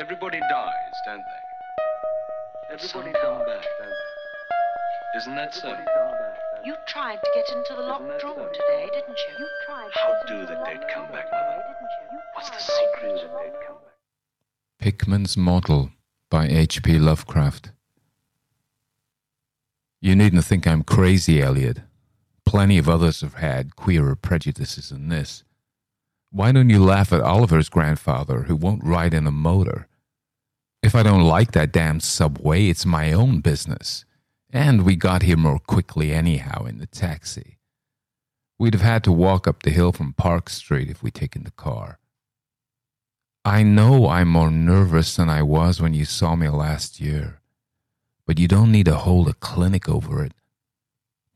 Everybody dies, don't they? Everybody come back, don't they? Isn't that so? You tried to get into the locked room today, didn't you? You tried. How do the dead come back, Mother? What's the secret of the dead come back? Pickman's Model by H.P. Lovecraft. You needn't think I'm crazy, Eliot. Plenty of others have had queerer prejudices than this. Why don't you laugh at Oliver's grandfather, who won't ride in a motor? If I don't like that damn subway, it's my own business. And we got here more quickly anyhow in the taxi. We'd have had to walk up the hill from Park Street if we'd taken the car. I know I'm more nervous than I was when you saw me last year, but you don't need to hold a clinic over it.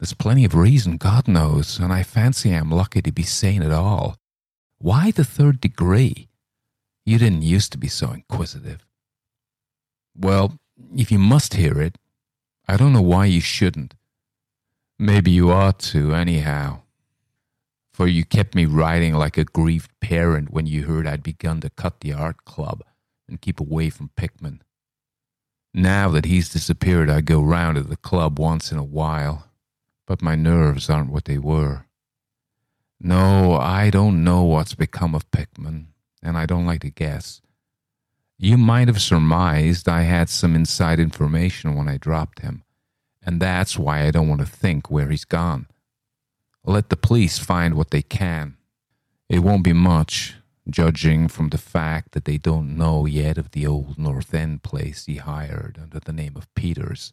There's plenty of reason, God knows, and I fancy I'm lucky to be sane at all. Why the third degree? You didn't used to be so inquisitive. Well, if you must hear it, I don't know why you shouldn't. Maybe you ought to, anyhow. For you kept me writing like a grieved parent when you heard I'd begun to cut the art club and keep away from Pickman. Now that he's disappeared, I go round to the club once in a while, but my nerves aren't what they were. No, I don't know what's become of Pickman, and I don't like to guess. You might have surmised I had some inside information when I dropped him, and that's why I don't want to think where he's gone. Let the police find what they can. It won't be much, judging from the fact that they don't know yet of the old North End place he hired under the name of Peters.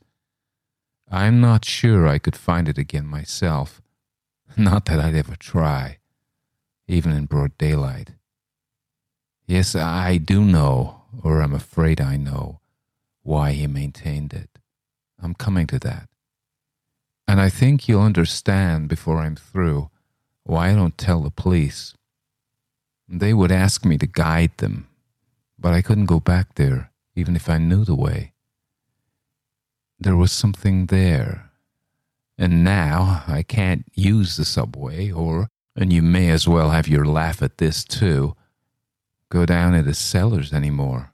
I'm not sure I could find it again myself not that I'd ever try, even in broad daylight. Yes, I do know, or I'm afraid I know, why he maintained it. I'm coming to that. And I think you'll understand before I'm through why I don't tell the police. They would ask me to guide them, but I couldn't go back there, even if I knew the way. There was something there and now I can't use the subway, or, and you may as well have your laugh at this too, go down into cellars anymore.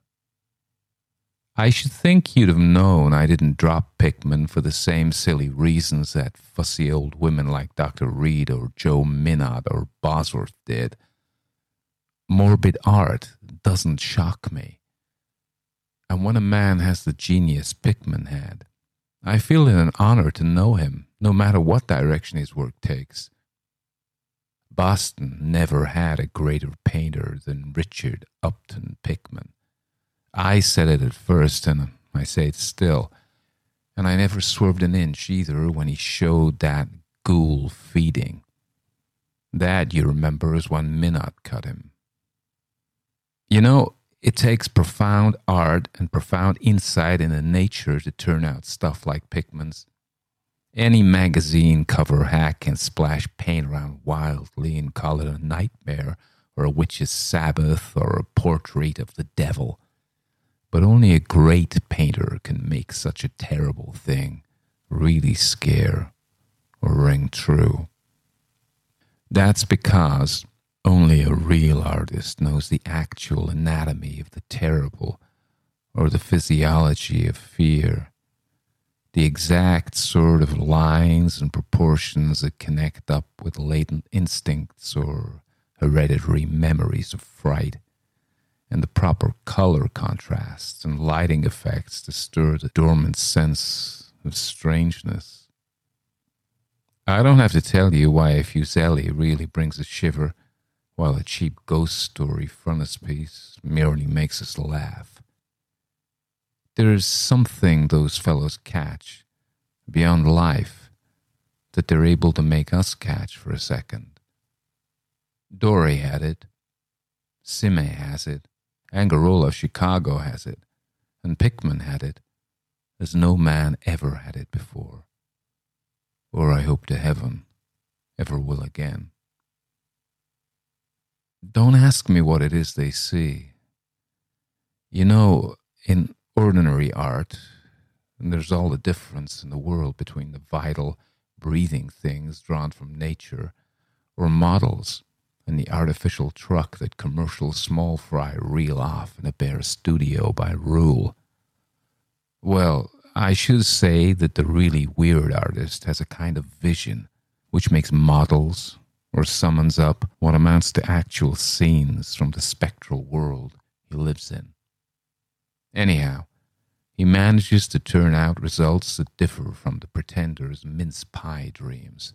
I should think you'd have known I didn't drop Pickman for the same silly reasons that fussy old women like Dr. Reid or Joe Minot or Bosworth did. Morbid art doesn't shock me. And when a man has the genius Pickman had, I feel it an honor to know him no matter what direction his work takes. Boston never had a greater painter than Richard Upton Pickman. I said it at first, and I say it still, and I never swerved an inch either when he showed that ghoul feeding. That, you remember, is when Minot cut him. You know, it takes profound art and profound insight into nature to turn out stuff like Pickman's. Any magazine cover hack can splash paint around wildly and call it a nightmare or a witch's sabbath or a portrait of the devil. But only a great painter can make such a terrible thing really scare or ring true. That's because only a real artist knows the actual anatomy of the terrible or the physiology of fear the exact sort of lines and proportions that connect up with latent instincts or hereditary memories of fright, and the proper color contrasts and lighting effects to stir the dormant sense of strangeness. I don't have to tell you why a Fuseli really brings a shiver, while a cheap ghost story frontispiece merely makes us laugh. There's something those fellows catch beyond life that they're able to make us catch for a second. Doré had it, Sime has it, Angarola Chicago has it, and Pickman had it, as no man ever had it before, or I hope to heaven ever will again. Don't ask me what it is they see. You know, in ordinary art, and there's all the difference in the world between the vital, breathing things drawn from nature or models and the artificial truck that commercial small fry reel off in a bare studio by rule. Well, I should say that the really weird artist has a kind of vision which makes models or summons up what amounts to actual scenes from the spectral world he lives in. Anyhow, he manages to turn out results that differ from the pretender's mince pie dreams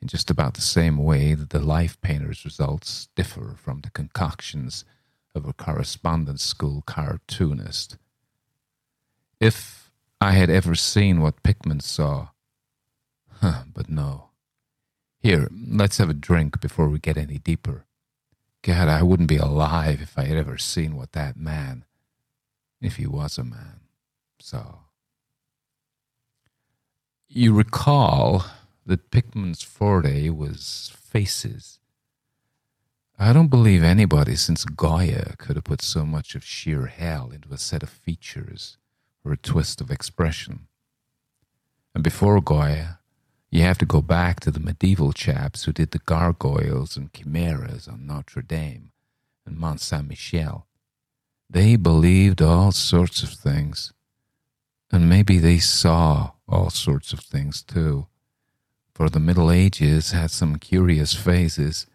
in just about the same way that the life painter's results differ from the concoctions of a correspondence school cartoonist. If I had ever seen what Pickman saw, huh, but no. Here, let's have a drink before we get any deeper. God, I wouldn't be alive if I had ever seen what that man, if he was a man, So You recall that Pickman's forte was faces. I don't believe anybody since Goya could have put so much of sheer hell into a set of features or a twist of expression. And before Goya, you have to go back to the medieval chaps who did the gargoyles and chimeras on Notre Dame and Mont Saint Michel. They believed all sorts of things, and maybe they saw all sorts of things too, for the Middle Ages had some curious phases.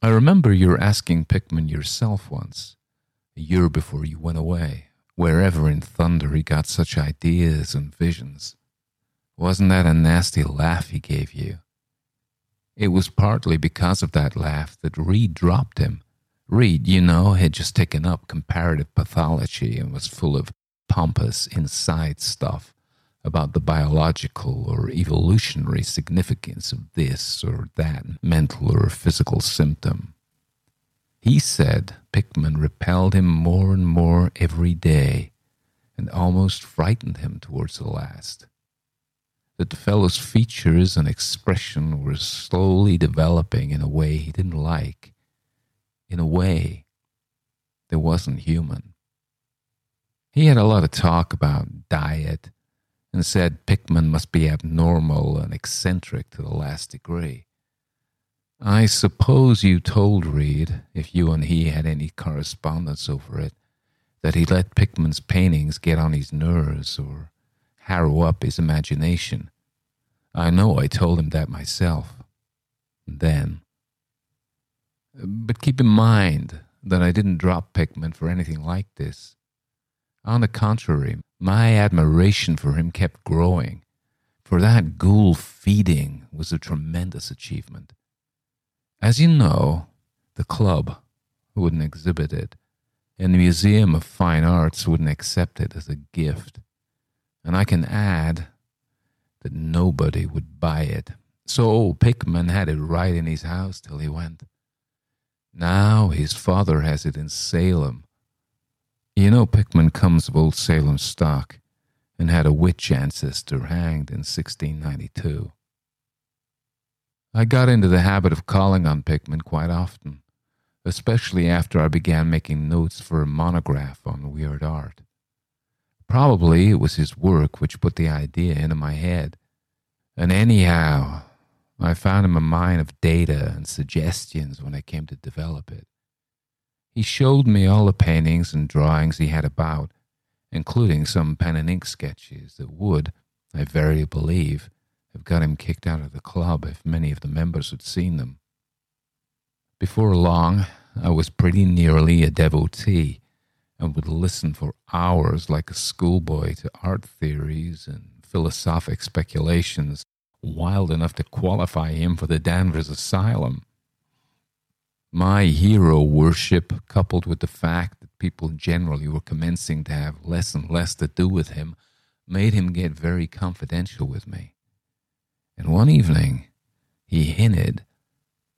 I remember you asking Pickman yourself once, a year before you went away, wherever in thunder he got such ideas and visions. Wasn't that a nasty laugh he gave you? It was partly because of that laugh that Reid dropped him. Reid, you know, had just taken up comparative pathology and was full of pompous inside stuff about the biological or evolutionary significance of this or that mental or physical symptom. He said Pickman repelled him more and more every day and almost frightened him towards the last that the fellow's features and expression were slowly developing in a way he didn't like, in a way that wasn't human. He had a lot of talk about diet and said Pickman must be abnormal and eccentric to the last degree. I suppose you told Reid, if you and he had any correspondence over it, that he let Pickman's paintings get on his nerves or harrow up his imagination. I know I told him that myself. And Then. But keep in mind that I didn't drop Pickman for anything like this. On the contrary, my admiration for him kept growing, for that ghoul feeding was a tremendous achievement. As you know, the club wouldn't exhibit it, and the Museum of Fine Arts wouldn't accept it as a gift. And I can add that nobody would buy it. So old Pickman had it right in his house till he went. Now his father has it in Salem. You know, Pickman comes of old Salem stock and had a witch ancestor hanged in 1692. I got into the habit of calling on Pickman quite often, especially after I began making notes for a monograph on weird art. Probably it was his work which put the idea into my head. And anyhow, I found him a mine of data and suggestions when I came to develop it. He showed me all the paintings and drawings he had about, including some pen and ink sketches that would, I verily believe, have got him kicked out of the club if many of the members had seen them. Before long, I was pretty nearly a devotee and would listen for hours like a schoolboy to art theories and philosophic speculations wild enough to qualify him for the Danvers Asylum. My hero worship, coupled with the fact that people generally were commencing to have less and less to do with him, made him get very confidential with me. And one evening, he hinted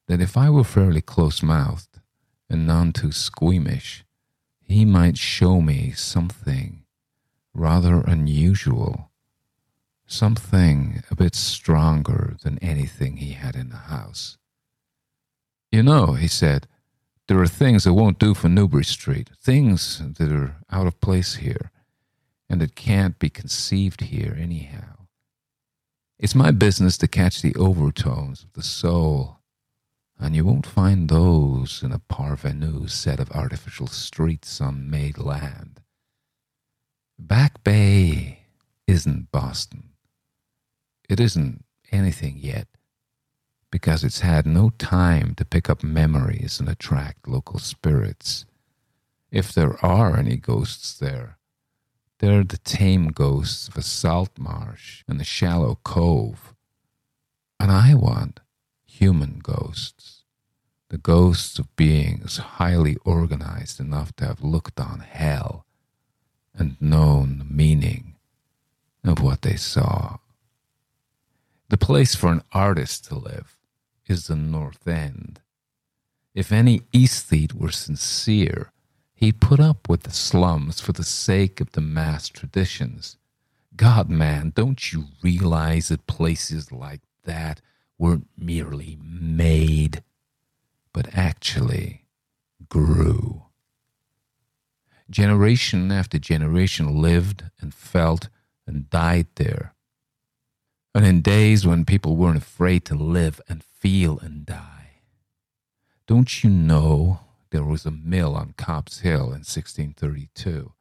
that if I were fairly close mouthed and none too squeamish, he might show me something rather unusual, something a bit stronger than anything he had in the house. You know, he said, there are things that won't do for Newbury Street, things that are out of place here, and that can't be conceived here anyhow. It's my business to catch the overtones of the soul, And you won't find those in a parvenu set of artificial streets on made land. Back Bay isn't Boston. It isn't anything yet because it's had no time to pick up memories and attract local spirits. If there are any ghosts there, they're the tame ghosts of a salt marsh and a shallow cove. And I want human ghosts, the ghosts of beings highly organized enough to have looked on hell and known the meaning of what they saw. The place for an artist to live is the North End. If any aesthete were sincere, he'd put up with the slums for the sake of the mass traditions. God, man, don't you realize that places like that weren't merely made, but actually grew. Generation after generation lived and felt and died there. And in days when people weren't afraid to live and feel and die. Don't you know there was a mill on Copp's Hill in 1632,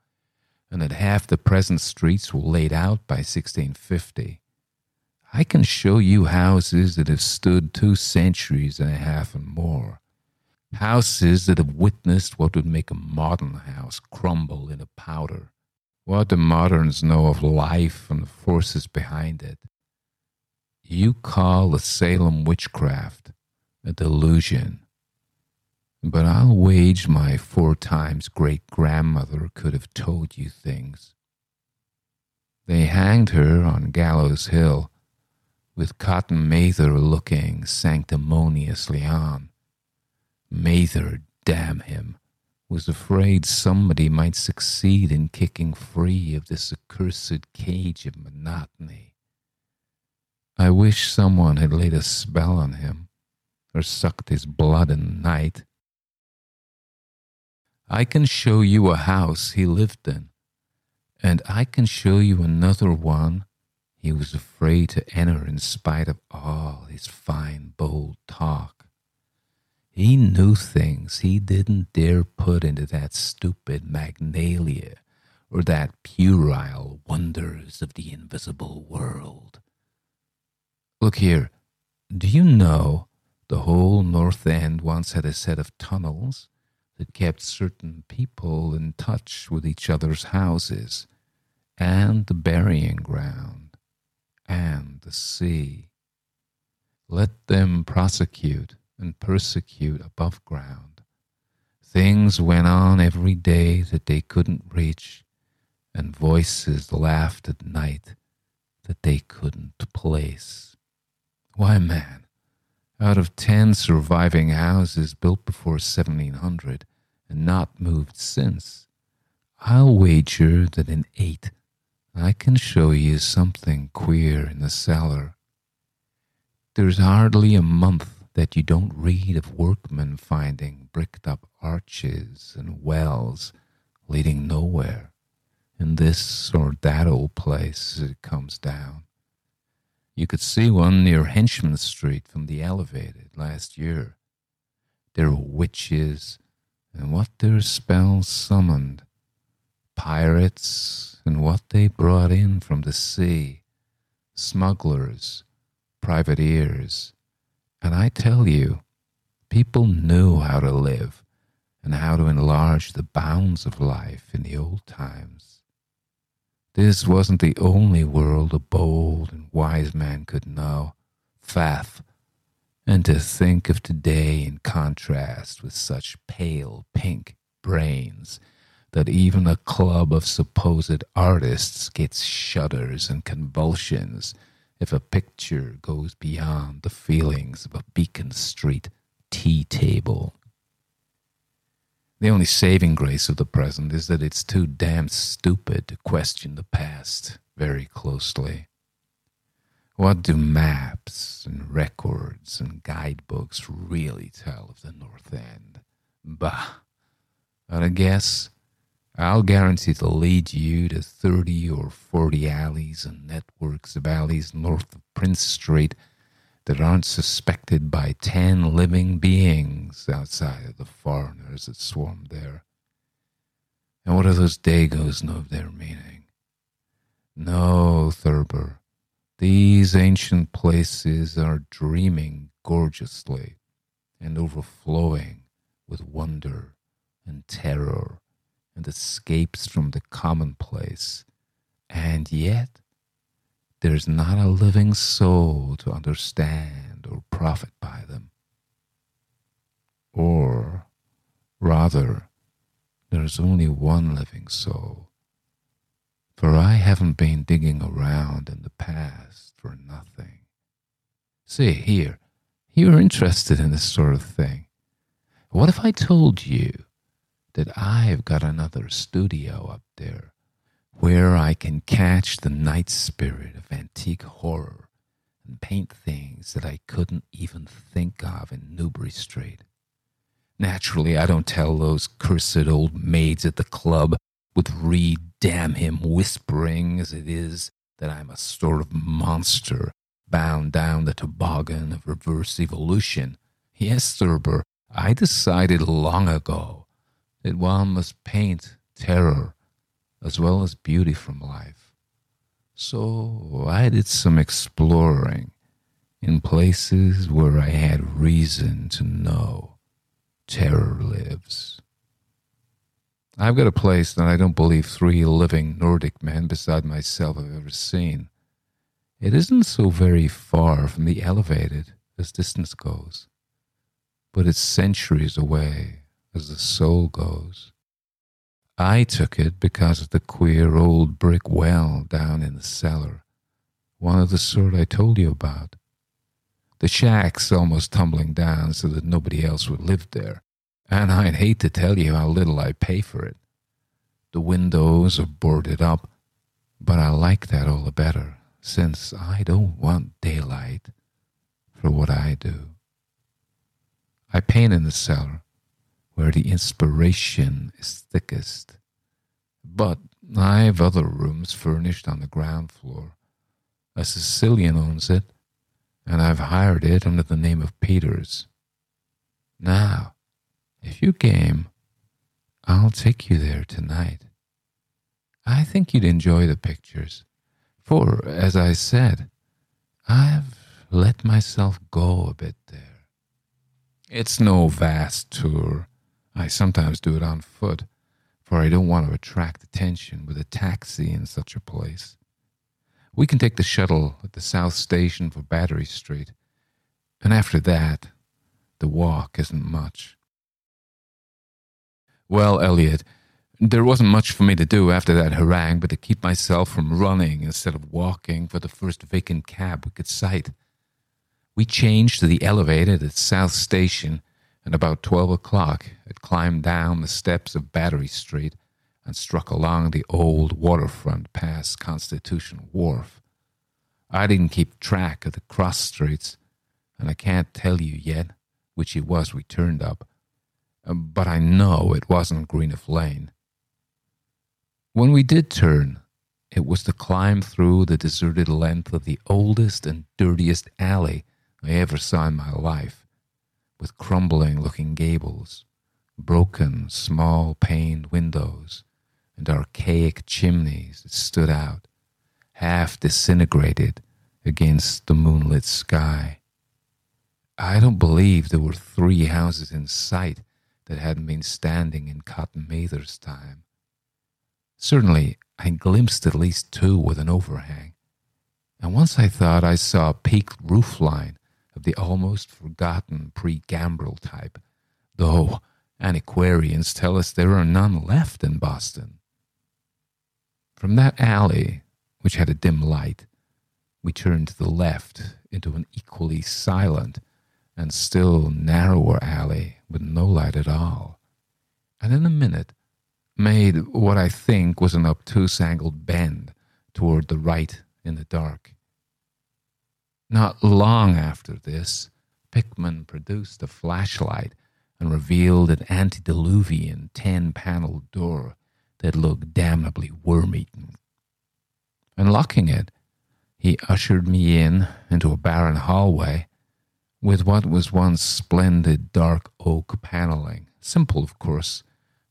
and that half the present streets were laid out by 1650? I can show you houses that have stood two centuries and a half and more. Houses that have witnessed what would make a modern house crumble in a powder. What the moderns know of life and the forces behind it. You call the Salem witchcraft a delusion. But I'll wage my four times great grandmother could have told you things. They hanged her on Gallows Hill with Cotton Mather looking sanctimoniously on. Mather, damn him, was afraid somebody might succeed in kicking free of this accursed cage of monotony. I wish someone had laid a spell on him or sucked his blood in night. I can show you a house he lived in, and I can show you another one he was afraid to enter in spite of all his fine, bold talk. He knew things he didn't dare put into that stupid Magnalia or that puerile wonders of the invisible world. Look here, do you know the whole North End once had a set of tunnels that kept certain people in touch with each other's houses and the burying ground? and the sea. Let them prosecute and persecute above ground. Things went on every day that they couldn't reach, and voices laughed at night that they couldn't place. Why, man, out of ten surviving houses built before 1700 and not moved since, I'll wager that in eight I can show you something queer in the cellar. There's hardly a month that you don't read of workmen finding bricked up arches and wells leading nowhere in this or that old place as it comes down. You could see one near Henchman Street from the elevated last year. There were witches, and what their spells summoned pirates and what they brought in from the sea, smugglers, privateers. And I tell you, people knew how to live and how to enlarge the bounds of life in the old times. This wasn't the only world a bold and wise man could know, faith, and to think of today in contrast with such pale pink brains that even a club of supposed artists gets shudders and convulsions if a picture goes beyond the feelings of a Beacon Street tea table. The only saving grace of the present is that it's too damn stupid to question the past very closely. What do maps and records and guidebooks really tell of the North End? Bah! I guess I'll guarantee to lead you to 30 or 40 alleys and networks of alleys north of Prince Street that aren't suspected by ten living beings outside of the foreigners that swarm there. And what do those Dagos know of their meaning? No, Thurber, these ancient places are dreaming gorgeously and overflowing with wonder and terror and escapes from the commonplace. And yet, there's not a living soul to understand or profit by them. Or, rather, there's only one living soul. For I haven't been digging around in the past for nothing. See, here, you're interested in this sort of thing. What if I told you that I've got another studio up there where I can catch the night spirit of antique horror and paint things that I couldn't even think of in Newbury Street? Naturally, I don't tell those cursed old maids at the club with Reid, damn him, whispering as it is that I'm a sort of monster bound down the toboggan of reverse evolution. Yes, Thurber, I decided long ago that one must paint terror as well as beauty from life. So I did some exploring in places where I had reason to know terror lives. I've got a place that I don't believe three living Nordic men beside myself have ever seen. It isn't so very far from the elevated as distance goes, but it's centuries away as the soul goes. I took it because of the queer old brick well down in the cellar, one of the sort I told you about. The shack's almost tumbling down so that nobody else would live there, and I'd hate to tell you how little I pay for it. The windows are boarded up, but I like that all the better, since I don't want daylight for what I do. I paint in the cellar, where the inspiration is thickest. But I've other rooms furnished on the ground floor. A Sicilian owns it, and I've hired it under the name of Peters. Now, if you game, I'll take you there tonight. I think you'd enjoy the pictures, for, as I said, I've let myself go a bit there. It's no vast tour. I sometimes do it on foot, for I don't want to attract attention with a taxi in such a place. We can take the shuttle at the South Station for Battery Street, and after that, the walk isn't much. Well, Eliot, there wasn't much for me to do after that harangue but to keep myself from running instead of walking for the first vacant cab we could sight. We changed to the elevated at South Station and about twelve o'clock had climbed down the steps of Battery Street and struck along the old waterfront past Constitution Wharf. I didn't keep track of the cross streets, and I can't tell you yet which it was we turned up, but I know it wasn't Greenough Lane. When we did turn, it was to climb through the deserted length of the oldest and dirtiest alley I ever saw in my life with crumbling looking gables, broken small paned windows, and archaic chimneys that stood out, half disintegrated against the moonlit sky. I don't believe there were three houses in sight that hadn't been standing in Cotton Mather's time. Certainly, I glimpsed at least two with an overhang, and once I thought I saw a peaked roof line of the almost forgotten pre gambrel type, though antiquarians tell us there are none left in Boston. From that alley, which had a dim light, we turned to the left into an equally silent and still narrower alley with no light at all, and in a minute made what I think was an obtuse angled bend toward the right in the dark. Not long after this, Pickman produced a flashlight and revealed an antediluvian ten paneled door that looked damnably worm eaten. Unlocking it, he ushered me in into a barren hallway with what was once splendid dark oak paneling, simple, of course,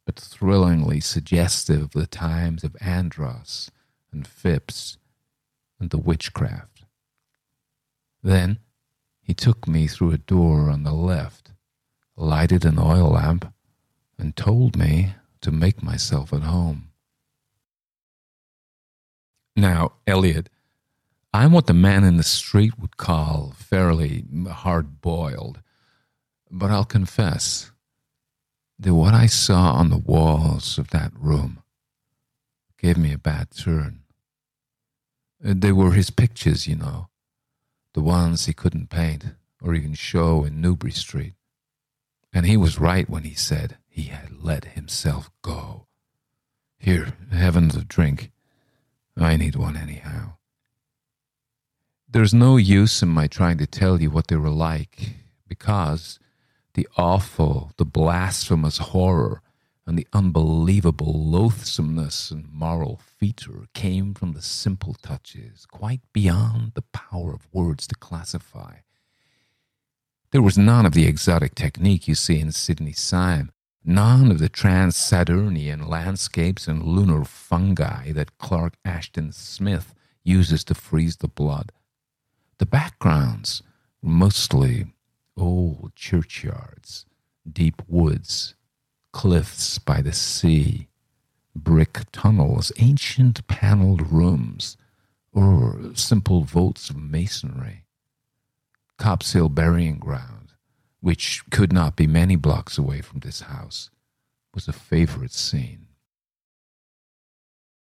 but thrillingly suggestive of the times of Andros and Phipps and the witchcraft. Then he took me through a door on the left, lighted an oil lamp, and told me to make myself at home. Now, Eliot, I'm what the man in the street would call fairly hard boiled, but I'll confess that what I saw on the walls of that room gave me a bad turn. They were his pictures, you know, the ones he couldn't paint or even show in Newbury Street. And he was right when he said he had let himself go. Here, heavens a drink. I need one anyhow. There's no use in my trying to tell you what they were like, because the awful, the blasphemous horror, and the unbelievable loathsomeness and moral foetor came from the simple touches, quite beyond the power of words to classify. There was none of the exotic technique you see in Sidney Sime, none of the trans Saturnian landscapes and lunar fungi that Clark Ashton Smith uses to freeze the blood. The backgrounds were mostly old churchyards, deep woods, cliffs by the sea, brick tunnels, ancient paneled rooms, or simple vaults of masonry. Copp's Hill burying ground, which could not be many blocks away from this house, was a favorite scene.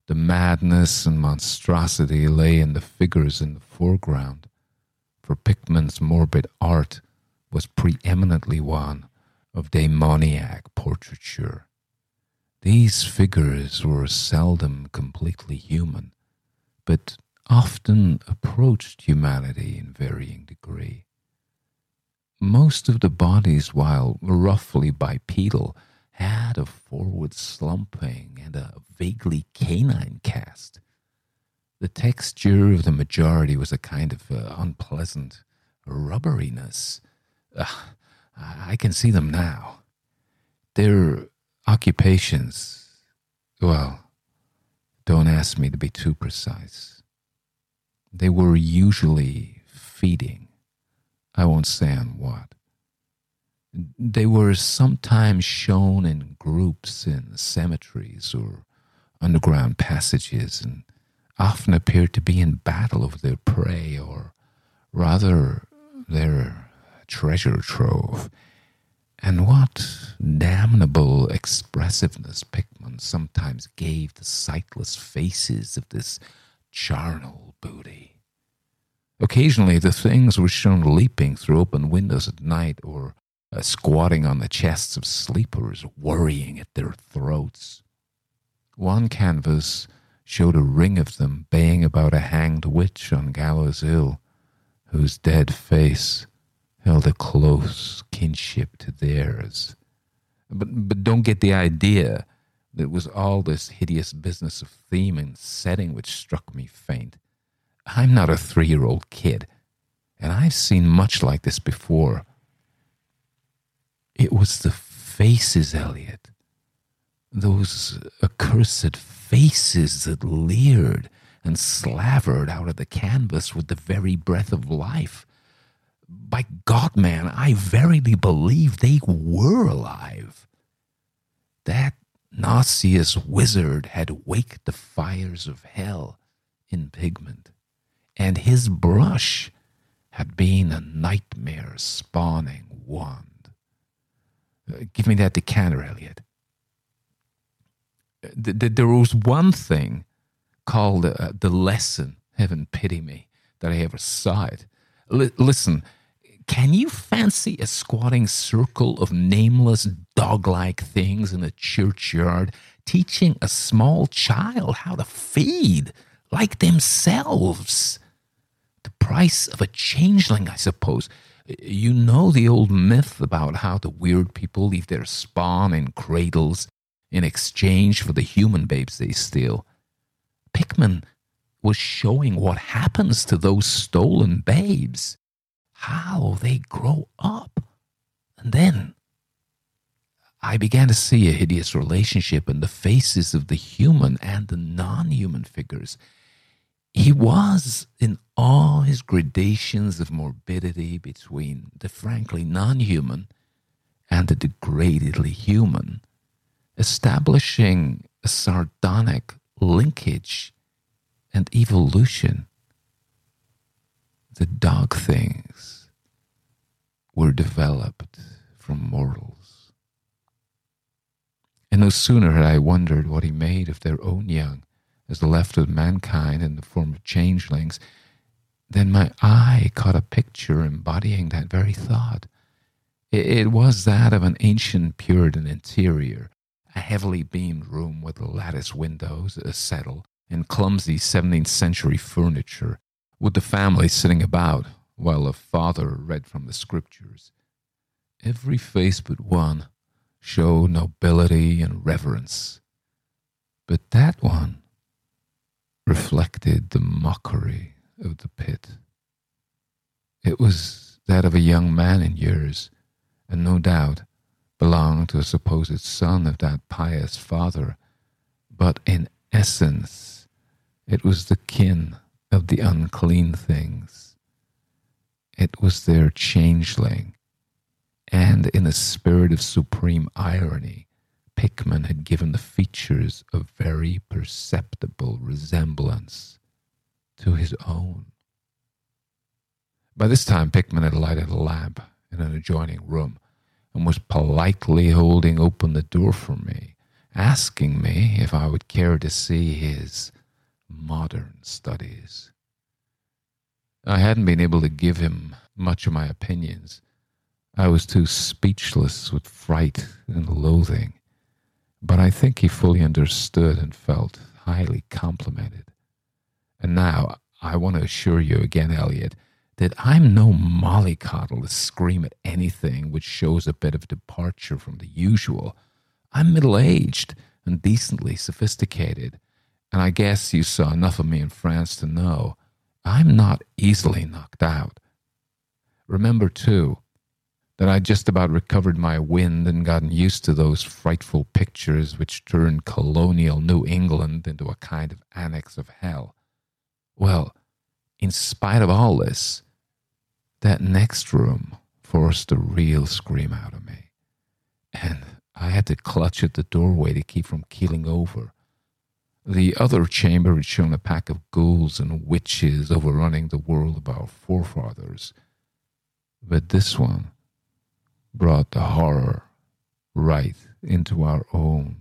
The madness and monstrosity lay in the figures in the foreground, for Pickman's morbid art was preeminently one of demoniac portraiture. These figures were seldom completely human, but often approached humanity in varying degree. Most of the bodies, while roughly bipedal, had a forward slumping and a vaguely canine cast. The texture of the majority was a kind of uh, unpleasant rubberiness. Uh, I can see them now. Their occupations, well, don't ask me to be too precise. They were usually feeding. I won't say on what. They were sometimes shown in groups in cemeteries or underground passages and often appeared to be in battle over their prey or rather their treasure trove. And what damnable expressiveness Pickman sometimes gave the sightless faces of this charnel booty. Occasionally, the things were shown leaping through open windows at night or uh, squatting on the chests of sleepers, worrying at their throats. One canvas showed a ring of them baying about a hanged witch on Gallows Hill, whose dead face held a close kinship to theirs. But, but don't get the idea that it was all this hideous business of theme and setting which struck me faint. I'm not a three year old kid, and I've seen much like this before. It was the faces, Eliot. Those accursed faces that leered and slavered out of the canvas with the very breath of life. By God, man, I verily believe they were alive. That nauseous wizard had waked the fires of hell in pigment, and his brush had been a nightmare spawning wand. Uh, give me that decanter, Eliot. Uh, there was one thing called uh, the lesson, heaven pity me, that I ever saw it. L- listen, can you fancy a squatting circle of nameless dog like things in a churchyard teaching a small child how to feed like themselves? The price of a changeling, I suppose. You know the old myth about how the weird people leave their spawn in cradles in exchange for the human babes they steal. Pickman was showing what happens to those stolen babes how they grow up. And then I began to see a hideous relationship in the faces of the human and the non human figures. He was, in all his gradations of morbidity between the frankly non human and the degradedly human, establishing a sardonic linkage and evolution. The dark things were developed from mortals. And no sooner had I wondered what he made of their own young as the left of mankind in the form of changelings, than my eye caught a picture embodying that very thought. It, was that of an ancient Puritan interior, a heavily beamed room with lattice windows, a settle, and clumsy 17th century furniture, with the family sitting about while a father read from the scriptures. Every face but one showed nobility and reverence. But that one reflected the mockery of the pit. It was that of a young man in years, and no doubt belonged to a supposed son of that pious father, but in essence it was the kin of the unclean things. It was their changeling, and in a spirit of supreme irony, Pickman had given the features a very perceptible resemblance to his own. By this time, Pickman had lighted a lamp in an adjoining room and was politely holding open the door for me, asking me if I would care to see his modern studies. I hadn't been able to give him much of my opinions. I was too speechless with fright and loathing but I think he fully understood and felt highly complimented. And now I want to assure you again, Eliot, that I'm no mollycoddle to scream at anything which shows a bit of departure from the usual. I'm middle aged and decently sophisticated, and I guess you saw enough of me in France to know I'm not easily knocked out. Remember, too, that I'd just about recovered my wind and gotten used to those frightful pictures which turned colonial New England into a kind of annex of hell. Well, in spite of all this, that next room forced a real scream out of me, and I had to clutch at the doorway to keep from keeling over. The other chamber had shown a pack of ghouls and witches overrunning the world of our forefathers, but this one brought the horror right into our own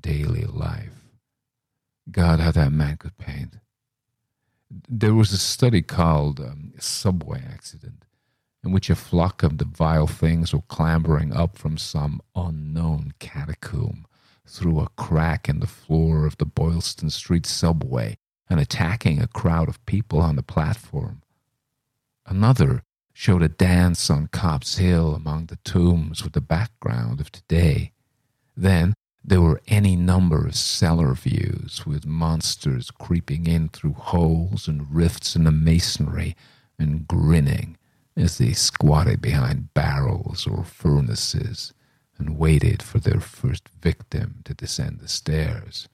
daily life. God, how that man could paint. There was a study called um, Subway Accident, in which a flock of the vile things were clambering up from some unknown catacomb through a crack in the floor of the Boylston Street subway and attacking a crowd of people on the platform. Another showed a dance on Copp's Hill among the tombs with the background of today. Then there were any number of cellar views with monsters creeping in through holes and rifts in the masonry and grinning as they squatted behind barrels or furnaces and waited for their first victim to descend the stairs.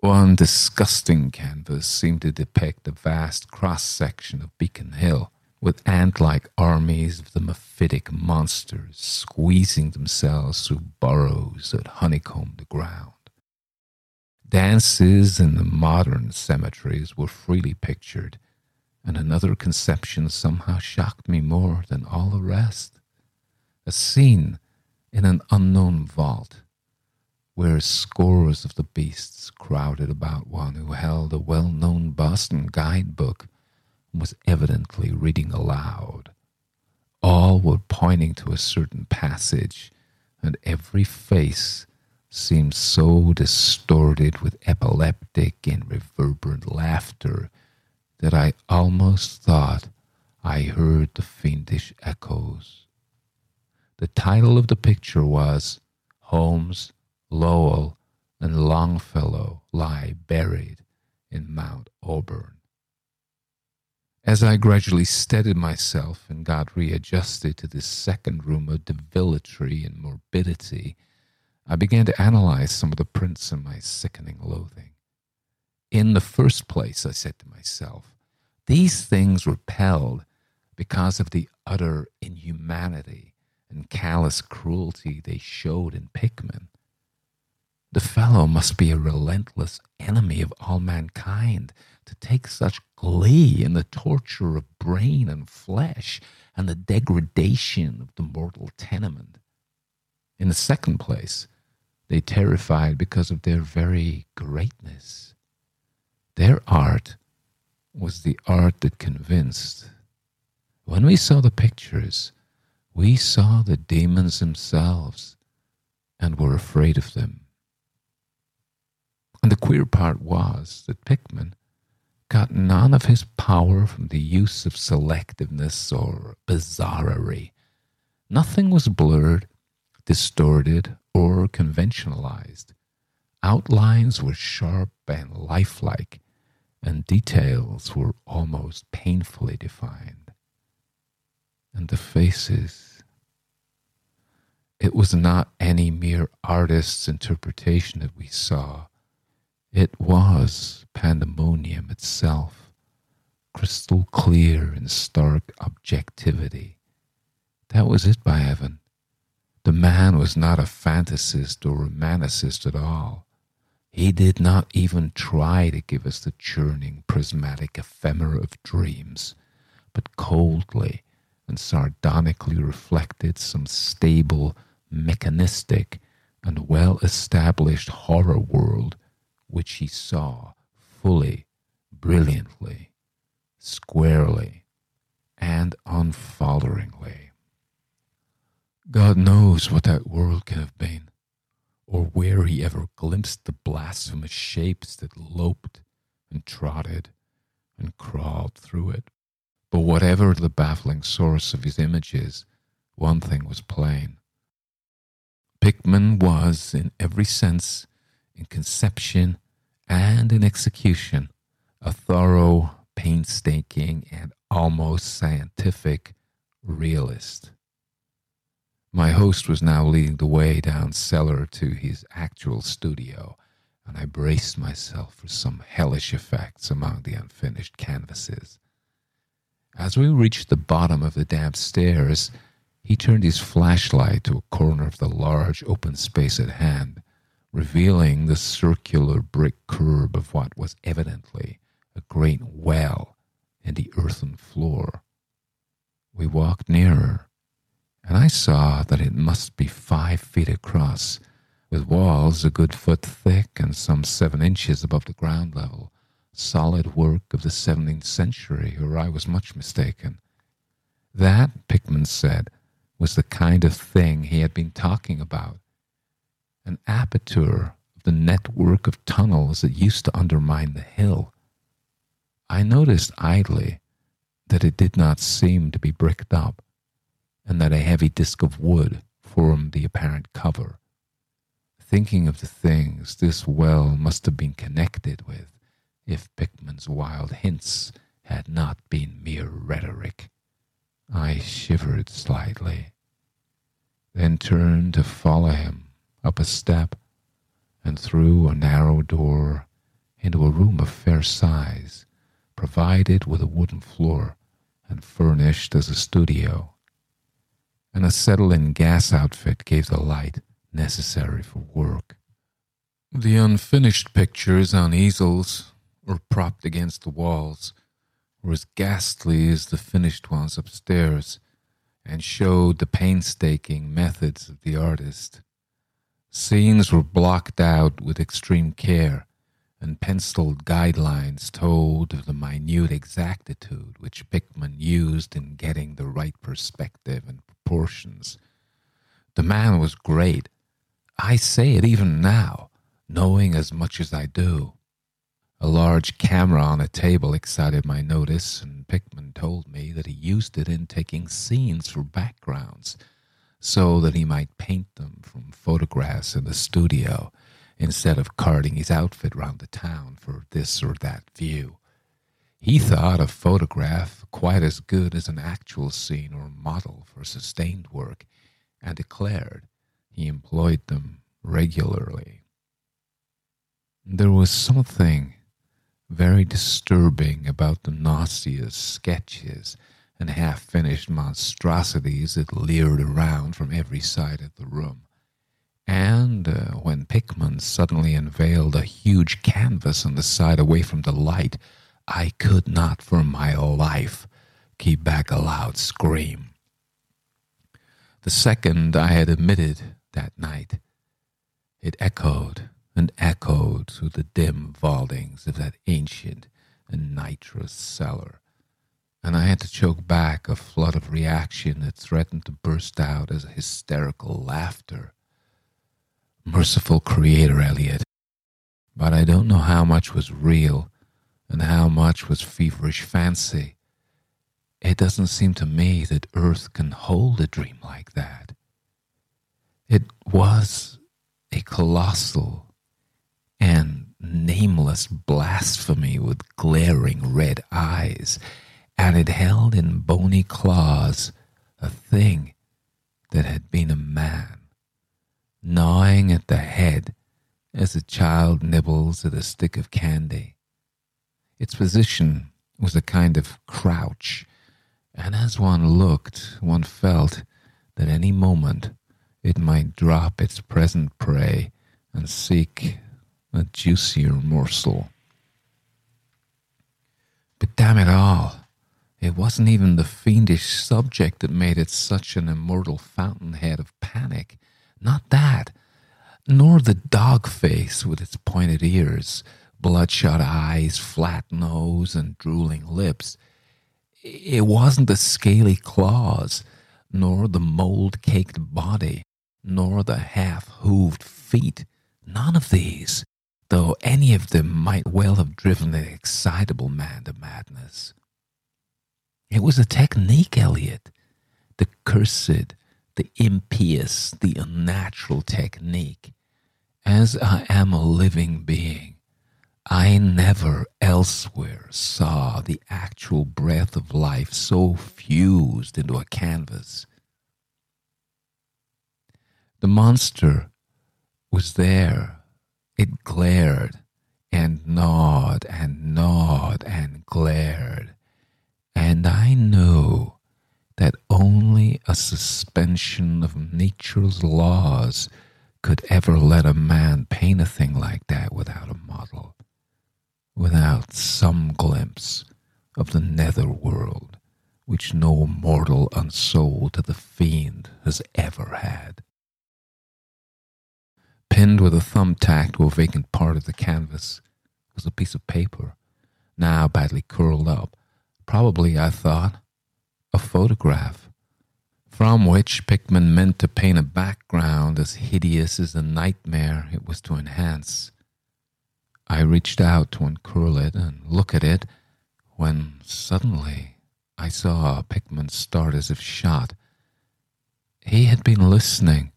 One disgusting canvas seemed to depict a vast cross section of Beacon Hill, with ant like armies of the mephitic monsters squeezing themselves through burrows that honeycombed the ground. Dances in the modern cemeteries were freely pictured, and another conception somehow shocked me more than all the rest. A scene in an unknown vault where scores of the beasts crowded about one who held a well known Boston guidebook and was evidently reading aloud. All were pointing to a certain passage, and every face seemed so distorted with epileptic and reverberant laughter that I almost thought I heard the fiendish echoes. The title of the picture was Holmes Lowell, and Longfellow lie buried in Mount Auburn. As I gradually steadied myself and got readjusted to this second room of debility and morbidity, I began to analyze some of the prints in my sickening loathing. In the first place, I said to myself, these things repelled because of the utter inhumanity and callous cruelty they showed in Pickman. The fellow must be a relentless enemy of all mankind to take such glee in the torture of brain and flesh and the degradation of the mortal tenement. In the second place, they terrified because of their very greatness. Their art was the art that convinced. When we saw the pictures, we saw the demons themselves and were afraid of them. And the queer part was that Pickman got none of his power from the use of selectiveness or bizarrerie. Nothing was blurred, distorted, or conventionalized. Outlines were sharp and lifelike, and details were almost painfully defined. And the faces. It was not any mere artist's interpretation that we saw. It was pandemonium itself, crystal clear in stark objectivity. That was it, by heaven. The man was not a fantasist or romanticist at all. He did not even try to give us the churning, prismatic ephemera of dreams, but coldly and sardonically reflected some stable, mechanistic, and well established horror world which he saw fully, brilliantly, squarely, and unfalteringly. God knows what that world can have been, or where he ever glimpsed the blasphemous shapes that loped and trotted and crawled through it. But whatever the baffling source of his images, one thing was plain. Pickman was, in every sense, in conception and in execution, a thorough, painstaking, and almost scientific realist. My host was now leading the way down cellar to his actual studio, and I braced myself for some hellish effects among the unfinished canvases. As we reached the bottom of the damp stairs, he turned his flashlight to a corner of the large open space at hand, revealing the circular brick curb of what was evidently a great well in the earthen floor. We walked nearer, and I saw that it must be five feet across, with walls a good foot thick and some seven inches above the ground level, solid work of the seventeenth century, or I was much mistaken. That, Pickman said, was the kind of thing he had been talking about an aperture of the network of tunnels that used to undermine the hill. I noticed idly that it did not seem to be bricked up, and that a heavy disk of wood formed the apparent cover. Thinking of the things this well must have been connected with, if Pickman's wild hints had not been mere rhetoric, I shivered slightly, then turned to follow him up a step, and through a narrow door into a room of fair size, provided with a wooden floor and furnished as a studio. An acetylene gas outfit gave the light necessary for work. The unfinished pictures on easels or propped against the walls were as ghastly as the finished ones upstairs and showed the painstaking methods of the artist. Scenes were blocked out with extreme care, and penciled guidelines told of the minute exactitude which Pickman used in getting the right perspective and proportions. The man was great. I say it even now, knowing as much as I do. A large camera on a table excited my notice, and Pickman told me that he used it in taking scenes for backgrounds so that he might paint them from photographs in the studio instead of carting his outfit round the town for this or that view. He thought a photograph quite as good as an actual scene or model for sustained work and declared he employed them regularly. There was something very disturbing about the nauseous sketches and half finished monstrosities that leered around from every side of the room. And uh, when Pickman suddenly unveiled a huge canvas on the side away from the light, I could not for my life keep back a loud scream. The second I had emitted that night, it echoed and echoed through the dim vaultings of that ancient and nitrous cellar, and I had to choke back a flood of reaction that threatened to burst out as hysterical laughter. Merciful Creator, Eliot. but I don't know how much was real and how much was feverish fancy. It doesn't seem to me that Earth can hold a dream like that. It was a colossal and nameless blasphemy with glaring red eyes, and it held in bony claws a thing that had been a man, gnawing at the head as a child nibbles at a stick of candy. Its position was a kind of crouch, and as one looked, one felt that any moment it might drop its present prey and seek a juicier morsel. But damn it all, it wasn't even the fiendish subject that made it such an immortal fountainhead of panic. Not that, nor the dog face with its pointed ears, bloodshot eyes, flat nose, and drooling lips. It wasn't the scaly claws, nor the mold caked body, nor the half hooved feet. None of these though any of them might well have driven an excitable man to madness. It was a technique, Eliot, the cursed, the impious, the unnatural technique. As I am a living being, I never elsewhere saw the actual breath of life so fused into a canvas. The monster was there it glared and gnawed and gnawed and glared, and I knew that only a suspension of nature's laws could ever let a man paint a thing like that without a model, without some glimpse of the nether world which no mortal unsold to the fiend has ever had pinned with a thumbtack to a vacant part of the canvas was a piece of paper, now badly curled up. Probably, I thought, a photograph, from which Pickman meant to paint a background as hideous as the nightmare it was to enhance. I reached out to uncurl it and look at it when suddenly I saw Pickman start as if shot. He had been listening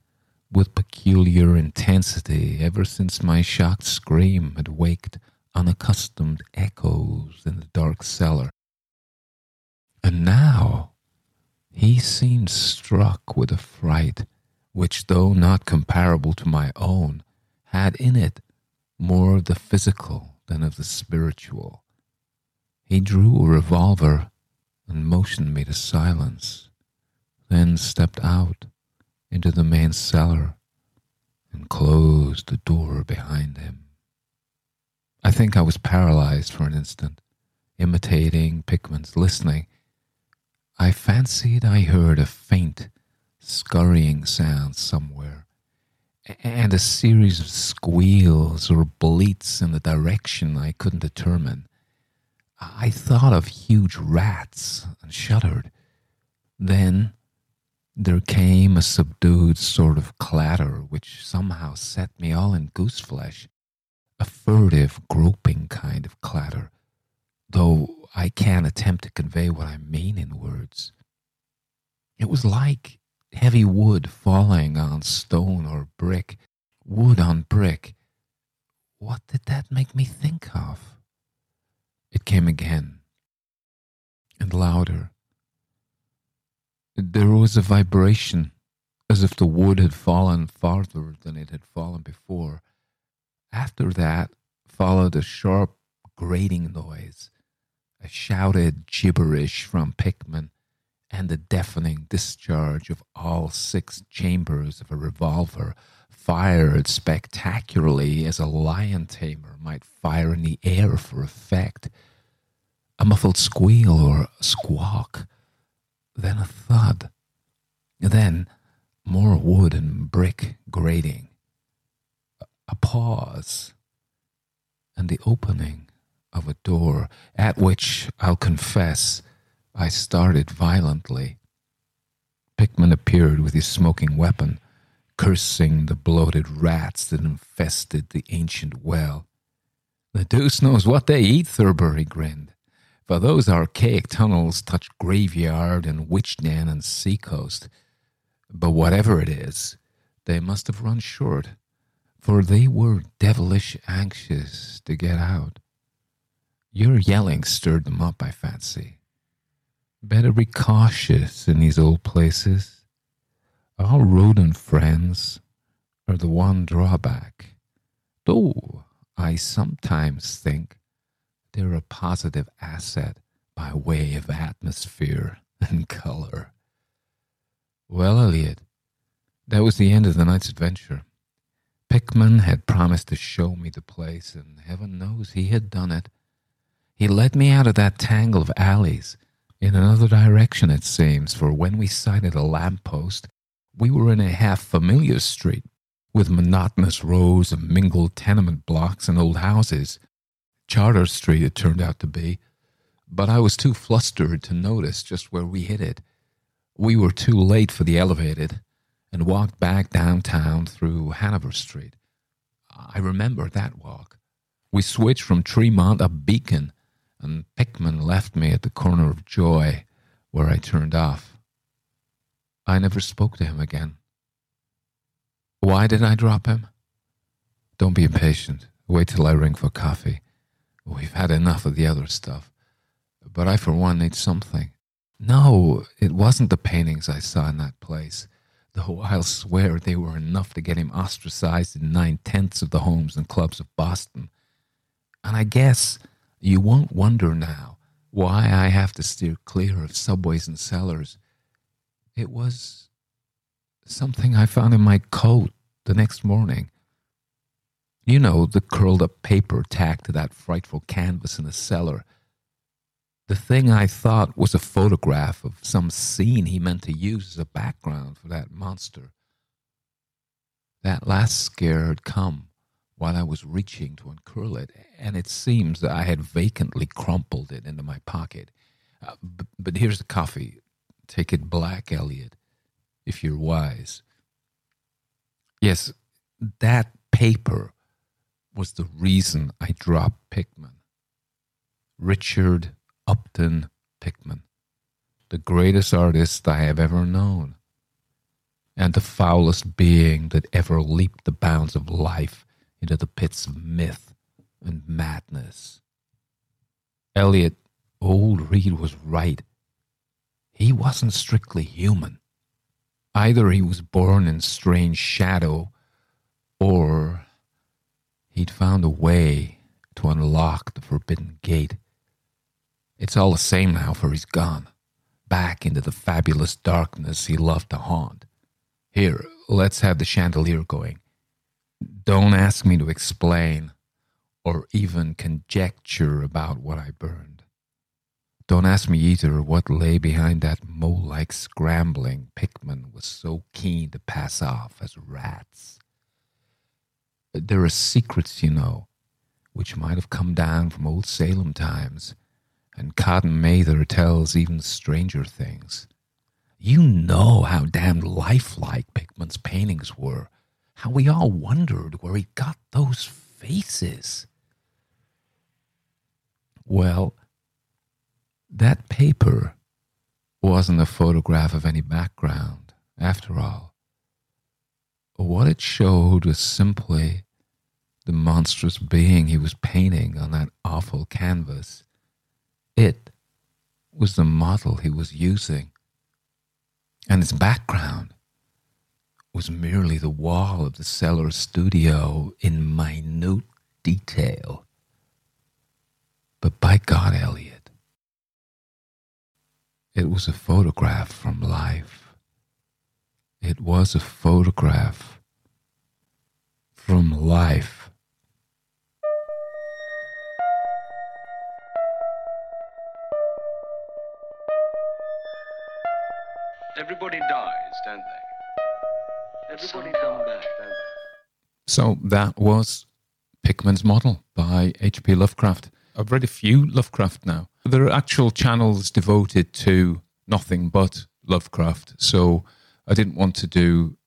with peculiar intensity ever since my shocked scream had waked unaccustomed echoes in the dark cellar. And now he seemed struck with a fright which, though not comparable to my own, had in it more of the physical than of the spiritual. He drew a revolver and motioned me to silence, then stepped out into the main cellar and closed the door behind him. I think I was paralyzed for an instant, imitating Pickman's listening. I fancied I heard a faint, scurrying sound somewhere, and a series of squeals or bleats in the direction I couldn't determine. I thought of huge rats and shuddered. Then there came a subdued sort of clatter which somehow set me all in gooseflesh, a furtive, groping kind of clatter, though I can't attempt to convey what I mean in words. It was like heavy wood falling on stone or brick, wood on brick. What did that make me think of? It came again, and louder. There was a vibration, as if the wood had fallen farther than it had fallen before. After that followed a sharp grating noise, a shouted gibberish from Pickman, and the deafening discharge of all six chambers of a revolver fired spectacularly as a lion tamer might fire in the air for effect. A muffled squeal or squawk, then a thud, then more wood and brick grating, a pause, and the opening of a door at which, I'll confess, I started violently. Pickman appeared with his smoking weapon, cursing the bloated rats that infested the ancient well. The deuce knows what they eat, Thurber, he grinned, for those archaic tunnels touch graveyard and witch den and seacoast. But whatever it is, they must have run short, for they were devilish anxious to get out. Your yelling stirred them up, I fancy. Better be cautious in these old places. Our rodent friends are the one drawback, though I sometimes think they're a positive asset by way of atmosphere and color. Well, Eliot, that was the end of the night's adventure. Pickman had promised to show me the place, and heaven knows he had done it. He led me out of that tangle of alleys in another direction, it seems, for when we sighted a lamp post, we were in a half familiar street with monotonous rows of mingled tenement blocks and old houses. Charter Street it turned out to be, but I was too flustered to notice just where we hit it. We were too late for the elevated and walked back downtown through Hanover Street. I remember that walk. We switched from Tremont up Beacon and Pickman left me at the corner of Joy, where I turned off. I never spoke to him again. Why did I drop him? Don't be impatient. Wait till I ring for coffee. We've had enough of the other stuff. But I, for one, need something. No, it wasn't the paintings I saw in that place, though I'll swear they were enough to get him ostracized in nine tenths of the homes and clubs of Boston. And I guess you won't wonder now why I have to steer clear of subways and cellars. It was something I found in my coat the next morning. You know, the curled up paper tacked to that frightful canvas in the cellar. The thing I thought was a photograph of some scene he meant to use as a background for that monster. That last scare had come while I was reaching to uncurl it, and it seems that I had vacantly crumpled it into my pocket. Uh, but, but here's the coffee. Take it black, Eliot, if you're wise. Yes, that paper was the reason I dropped Pickman. Richard Upton Pickman, the greatest artist I have ever known, and the foulest being that ever leaped the bounds of life into the pits of myth and madness. Eliot, old Reid was right. He wasn't strictly human. Either he was born in strange shadow, or he'd found a way to unlock the forbidden gate. It's all the same now, for he's gone, back into the fabulous darkness he loved to haunt. Here, let's have the chandelier going. Don't ask me to explain or even conjecture about what I burned. Don't ask me either what lay behind that mole like scrambling Pickman was so keen to pass off as rats. There are secrets, you know, which might have come down from old Salem times, and Cotton Mather tells even stranger things. You know how damned lifelike Pickman's paintings were how we all wondered where he got those faces. Well, that paper wasn't a photograph of any background, after all. What it showed was simply the monstrous being he was painting on that awful canvas. It was the model he was using. And its background was merely the wall of the cellar studio in minute detail. But by God, Eliot, it was a photograph from life. It was a photograph from life. Everybody dies, don't they? Everybody come back, don't they? So that was Pickman's Model by H.P. Lovecraft. I've read a few Lovecraft now. There are actual channels devoted to nothing but Lovecraft. So I didn't want to do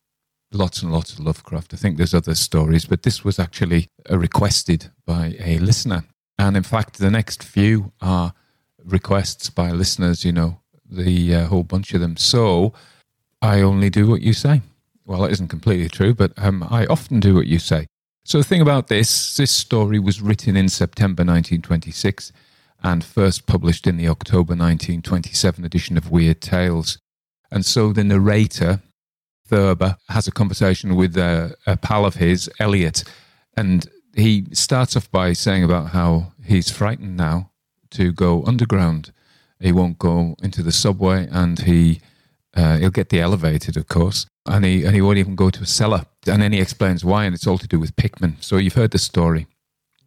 lots and lots of Lovecraft. I think there's other stories, but this was actually uh, requested by a listener. And in fact, the next few are requests by listeners, you know, the uh, whole bunch of them. So I only do what you say. Well, it isn't completely true, but um, I often do what you say. So the thing about this, this story was written in September 1926 and first published in the October 1927 edition of Weird Tales. And so the narrator, Thurber, has a conversation with a, a pal of his, Eliot, and he starts off by saying about how he's frightened now to go underground. He won't go into the subway, and he uh, he'll get the elevated, of course, and he and he won't even go to a cellar. And then he explains why, and it's all to do with Pickman. So you've heard the story.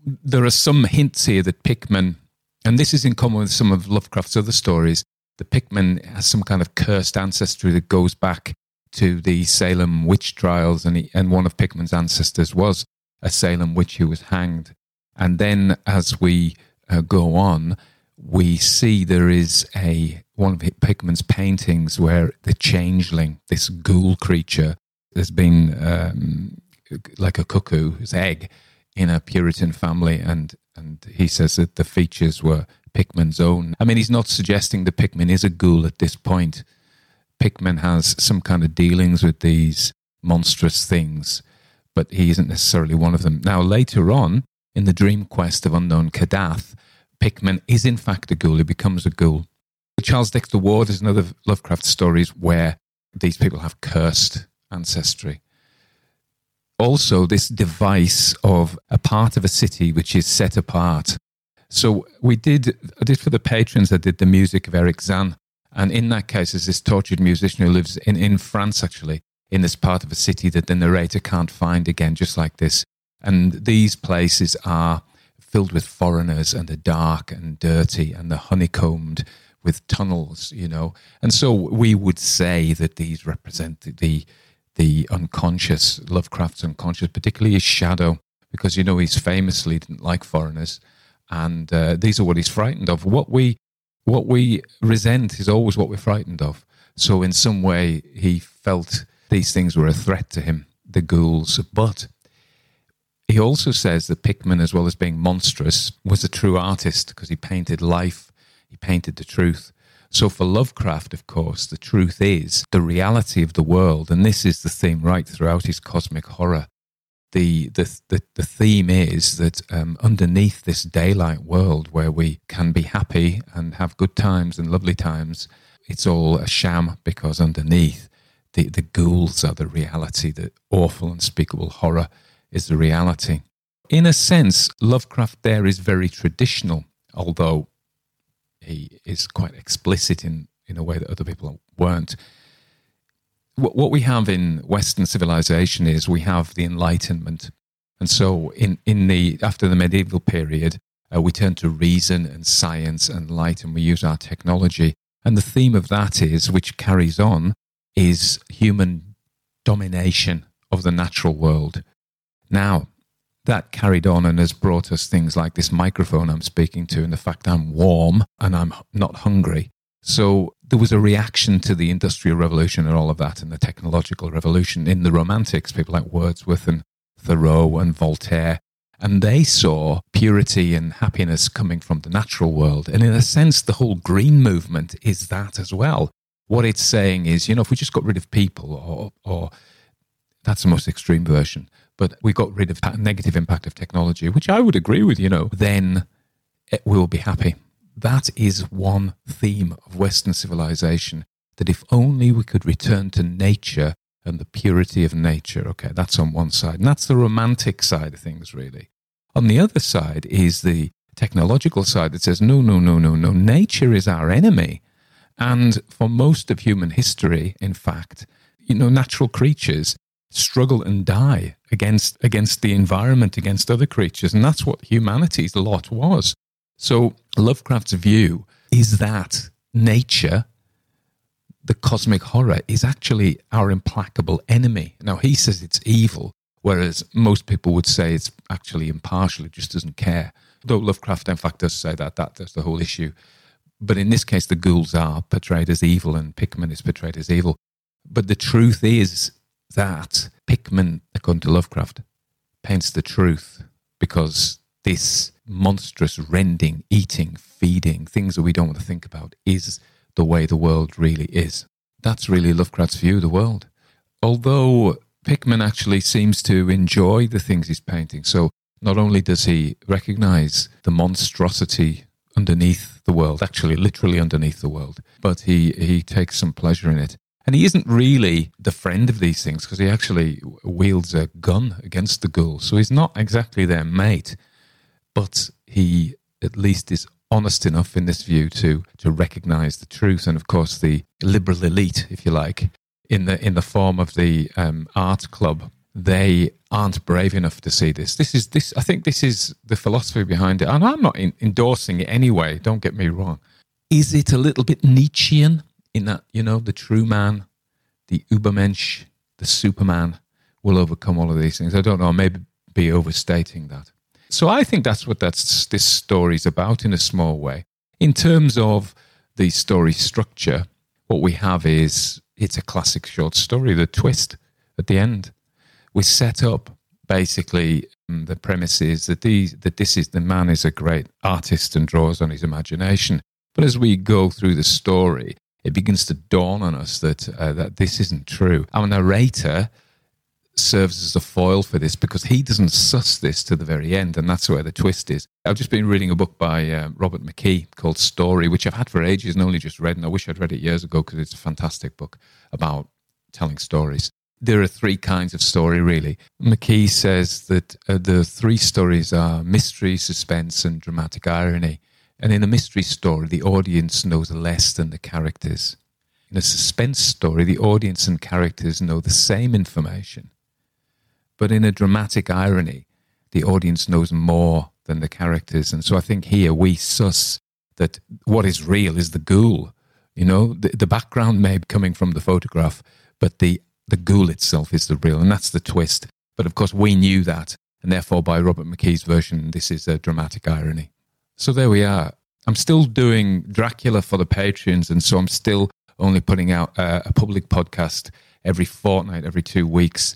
There are some hints here that Pickman, and this is in common with some of Lovecraft's other stories, that Pickman has some kind of cursed ancestry that goes back to the Salem witch trials, and he, and one of Pickman's ancestors was a Salem witch who was hanged. And then as we uh, go on, we see there is a one of Pickman's paintings where the changeling, this ghoul creature, has been um, like a cuckoo's egg in a Puritan family, and and he says that the features were Pickman's own. I mean, he's not suggesting that Pickman is a ghoul at this point. Pickman has some kind of dealings with these monstrous things, but he isn't necessarily one of them. Now, later on in the dream quest of unknown Kadath, Pickman is in fact a ghoul. He becomes a ghoul. Charles Dexter Ward is another Lovecraft stories where these people have cursed ancestry. Also, this device of a part of a city which is set apart. So we did, I did for the patrons, I did the music of Erich Zann. And in that case, there's this tortured musician who lives in, in France, actually, in this part of a city that the narrator can't find again, just like this. And these places are filled with foreigners and the dark and dirty and the honeycombed with tunnels, you know. And so we would say that these represent the the unconscious, Lovecraft's unconscious, particularly his shadow, because you know he's famously didn't like foreigners, and uh, these are what he's frightened of. What we what we resent is always what we're frightened of. So in some way, he felt these things were a threat to him, the ghouls, but he also says that Pickman, as well as being monstrous, was a true artist because he painted life, he painted the truth. So for Lovecraft, of course, the truth is the reality of the world, and this is the theme right throughout his cosmic horror. The the the, the theme is that um, underneath this daylight world, where we can be happy and have good times and lovely times, it's all a sham because underneath the the ghouls are the reality, the awful, unspeakable horror is the reality. In a sense, Lovecraft there is very traditional, although he is quite explicit in, in a way that other people weren't. What, we have in Western civilization is we have the Enlightenment. And so in, in the after the medieval period, uh, we turn to reason and science and light and we use our technology. And the theme of that is, which carries on, is human domination of the natural world. Now, that carried on and has brought us things like this microphone I'm speaking to and the fact I'm warm and I'm not hungry. So there was a reaction to the Industrial Revolution and all of that and the technological revolution in the Romantics, people like Wordsworth and Thoreau and Voltaire. And they saw purity and happiness coming from the natural world. And in a sense, the whole green movement is that as well. What it's saying is, you know, if we just got rid of people, or, or that's the most extreme version, but we got rid of that negative impact of technology, which I would agree with, you know, then we'll be happy. That is one theme of Western civilization that if only we could return to nature and the purity of nature. Okay, that's on one side. And that's the romantic side of things, really. On the other side is the technological side that says, no, no, no, no, no, nature is our enemy. And for most of human history, in fact, you know, natural creatures struggle and die against against the environment, against other creatures, and that's what humanity's lot was. So Lovecraft's view is that nature, the cosmic horror, is actually our implacable enemy. Now he says it's evil, whereas most people would say it's actually impartial; it just doesn't care. Though Lovecraft, in fact, does say that that that's the whole issue. But in this case, the ghouls are portrayed as evil, and Pickman is portrayed as evil. But the truth is that Pickman, according to Lovecraft, paints the truth because this monstrous rending, eating, feeding, things that we don't want to think about, is the way the world really is. That's really Lovecraft's view of the world. Although Pickman actually seems to enjoy the things he's painting. So not only does he recognize the monstrosity underneath the world, actually literally underneath the world, but he, he takes some pleasure in it. And he isn't really the friend of these things because he actually wields a gun against the ghouls. So he's not exactly their mate, but he at least is honest enough in this view to to recognize the truth. And of course, the liberal elite, if you like, in the in the form of the um, art club, they aren't brave enough to see this. This is this. I think this is the philosophy behind it, and I'm not in, endorsing it anyway. Don't get me wrong. Is it a little bit Nietzschean? in that, you know, the true man, the Ubermensch, the Superman will overcome all of these things. I don't know, maybe be overstating that. So I think that's what that's this story's about in a small way. In terms of the story structure, what we have is it's a classic short story. The twist at the end, we set up basically um, the premise is that these that this is the man is a great artist and draws on his imagination. But as we go through the story, it begins to dawn on us that uh, that this isn't true. Our narrator serves as a foil for this because he doesn't suss this to the very end, and that's where the twist is. I've just been reading a book by uh, Robert McKee called Story, which I've had for ages and only just read, and I wish I'd read it years ago because it's a fantastic book about telling stories. There are three kinds of story, really. McKee says that uh, the three stories are mystery, suspense, and dramatic irony. And in a mystery story, the audience knows less than the characters. In a suspense story, the audience and characters know the same information. But in a dramatic irony, the audience knows more than the characters. And so I think here we suss that what is real is the ghoul. You know, the, the background may be coming from the photograph, but the, the ghoul itself is the real. And that's the twist. But of course, we knew that. And therefore, by Robert McKee's version, this is a dramatic irony. So there we are. I'm still doing Dracula for the patrons, and so I'm still only putting out a, a public podcast every fortnight, every two weeks,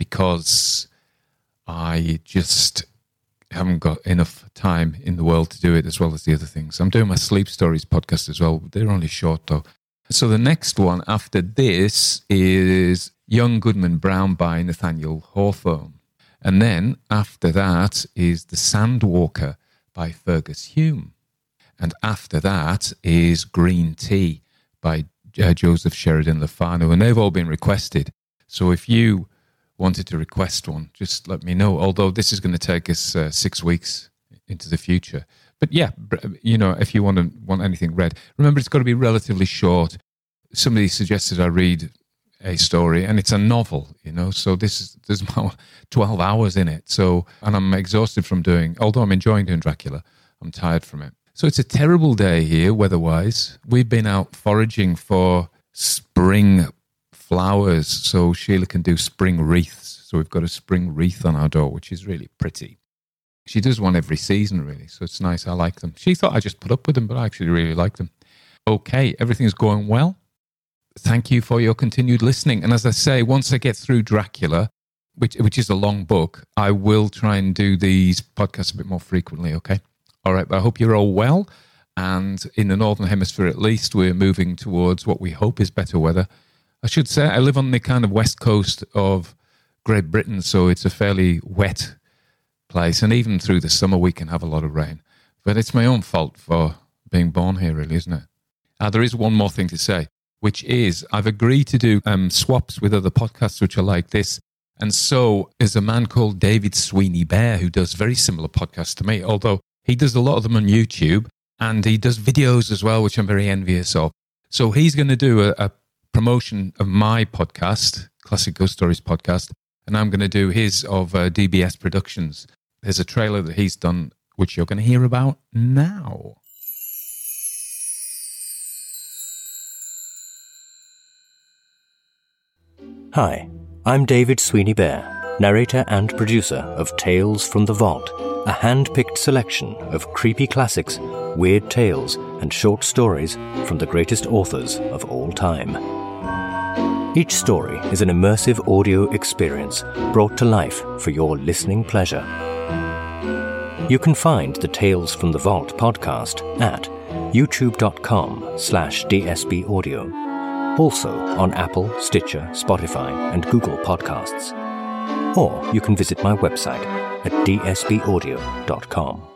because I just haven't got enough time in the world to do it as well as the other things. I'm doing my sleep stories podcast as well. They're only short though. So the next one after this is Young Goodman Brown by Nathaniel Hawthorne. And then after that is The Sandwalker by Fergus Hume. And after that is Green Tea by uh, Joseph Sheridan Le Fanu. And they've all been requested. So if you wanted to request one, just let me know. Although this is going to take us uh, six weeks into the future. But yeah, you know, if you want to want anything read, remember it's got to be relatively short. Somebody suggested I read a story and it's a novel you know so this is there's about 12 hours in it so and i'm exhausted from doing although i'm enjoying doing dracula i'm tired from it so it's a terrible day here weather-wise we've been out foraging for spring flowers so sheila can do spring wreaths so we've got a spring wreath on our door which is really pretty she does one every season really so it's nice i like them she thought i just put up with them but i actually really like them okay everything's going well thank you for your continued listening. And as I say, once I get through Dracula, which which is a long book, I will try and do these podcasts a bit more frequently. Okay, all right. But I hope you're all well, and in the northern hemisphere at least, we're moving towards what we hope is better weather. I should say I live on the kind of west coast of Great Britain, so it's a fairly wet place, and even through the summer we can have a lot of rain. But it's my own fault for being born here, really, isn't it? Uh, there is one more thing to say, which is I've agreed to do um, swaps with other podcasts which are like this. And so is a man called David Sweeney Bear who does very similar podcasts to me, although he does a lot of them on YouTube and he does videos as well, which I'm very envious of. So he's going to do a, a promotion of my podcast, Classic Ghost Stories podcast, and I'm going to do his of uh, DBS Productions. There's a trailer that he's done, which you're going to hear about now. Hi, I'm David Sweeney Bear, narrator and producer of Tales from the Vault, a hand picked selection of creepy classics, weird tales, and short stories from the greatest authors of all time. Each story is an immersive audio experience brought to life for your listening pleasure. You can find the Tales from the Vault podcast at youtube.com slash dsbaudio also on Apple, Stitcher, Spotify, and Google Podcasts. Or you can visit my website at dsbaudio.com.